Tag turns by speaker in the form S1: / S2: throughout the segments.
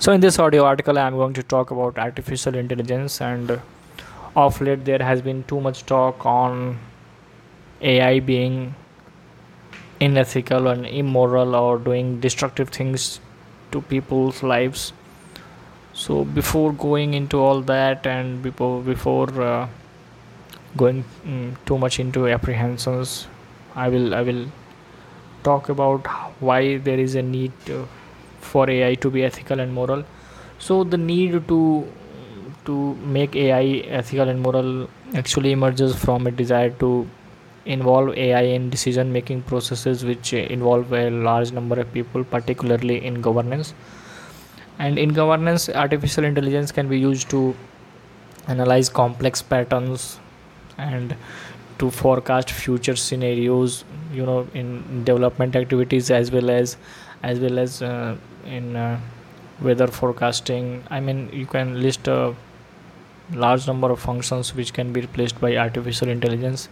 S1: So, in this audio article, I am going to talk about artificial intelligence, and of late, there has been too much talk on AI being unethical and immoral or doing destructive things to people's lives. So, before going into all that, and before before uh, going mm, too much into apprehensions, I will I will talk about why there is a need to, for AI to be ethical and moral. So the need to to make AI ethical and moral actually emerges from a desire to involve AI in decision making processes which involve a large number of people, particularly in governance. And in governance, artificial intelligence can be used to analyze complex patterns and to forecast future scenarios you know in development activities as well as as well as uh, in uh, weather forecasting. I mean you can list a large number of functions which can be replaced by artificial intelligence.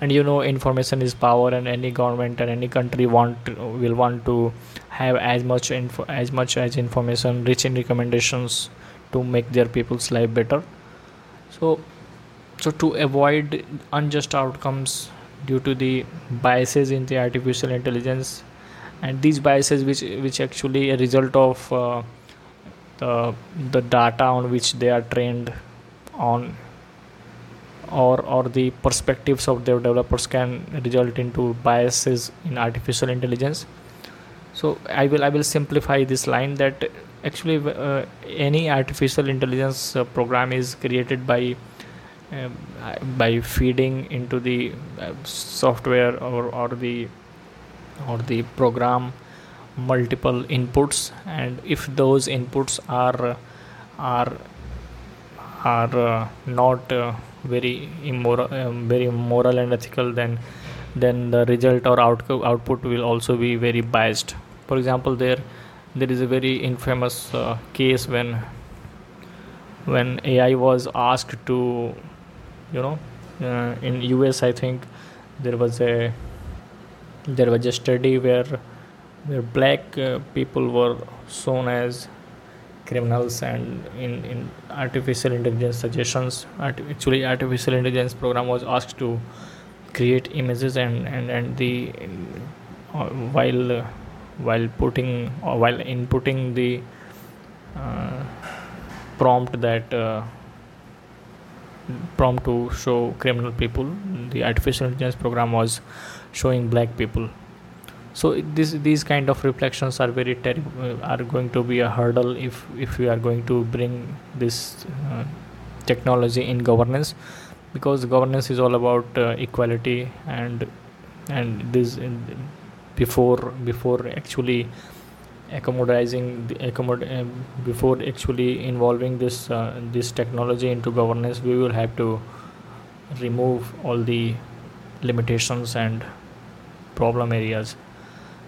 S1: And you know information is power and any government and any country want will want to have as much info as much as information rich in recommendations to make their people's life better. So so to avoid unjust outcomes due to the biases in the artificial intelligence and these biases which which actually a result of uh, the the data on which they are trained on or or the perspectives of their developers can result into biases in artificial intelligence. So i will i will simplify this line that actually uh, any artificial intelligence uh, program is created by um, by feeding into the uh, software or, or the or the program multiple inputs and if those inputs are are are uh, not uh, very immoral um, very moral and ethical then then the result or outco- output will also be very biased. For example there there is a very infamous uh, case when when ai was asked to you know uh, in us i think there was a there was a study where where black uh, people were shown as criminals and in, in artificial intelligence suggestions. Art- actually artificial intelligence program was asked to create images and and, and the uh, while uh, while putting or while inputting the uh, prompt that uh, prompt to show criminal people. The artificial intelligence program was showing black people. So this these kind of reflections are very terrible are going to be a hurdle if if we are going to bring this uh, technology in governance because governance is all about uh, equality and and this before before actually accommodating the accommod uh, before actually involving this uh, this technology into governance we will have to remove all the limitations and problem areas.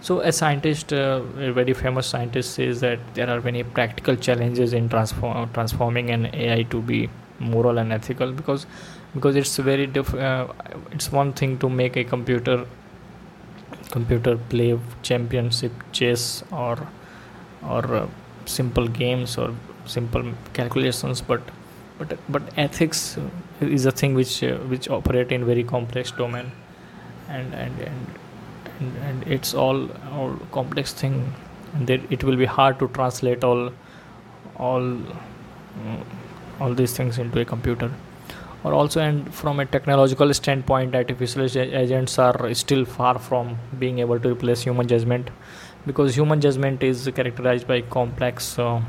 S1: So a scientist uh, a very famous scientist says that there are many practical challenges in transform transforming an ai to be moral and ethical because because it's very diff- uh, it's one thing to make a computer computer play championship chess or or uh, simple games or simple calculations but but but ethics is a thing which uh, which operate in very complex domain. And and and and, and it's all all complex thing. And it will be hard to translate all all mm, all these things into a computer or also and from a technological standpoint artificial agents are still far from being able to replace human judgment because human judgment is characterized by complex uh,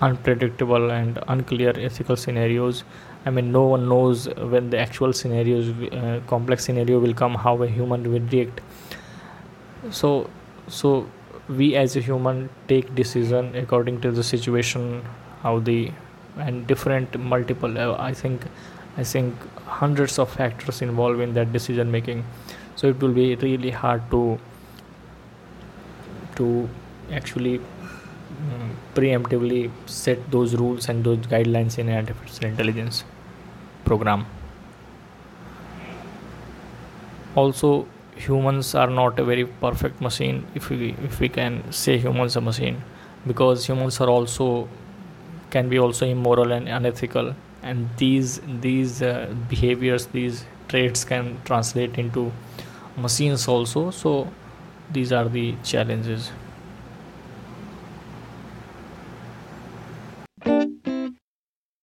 S1: unpredictable and unclear ethical scenarios. I mean no one knows when the actual scenarios uh, complex scenario will come how a human will react. So so we as a human take decision according to the situation how the and different multiple uh, i think i think hundreds of factors involved in that decision making. So it will be really hard to to actually um, preemptively set those rules and those guidelines in an artificial intelligence program. Also humans are not a very perfect machine if we if we can say humans a machine because humans are also can be also immoral and unethical. And these these uh, behaviors these traits can translate into machines also. So these are the challenges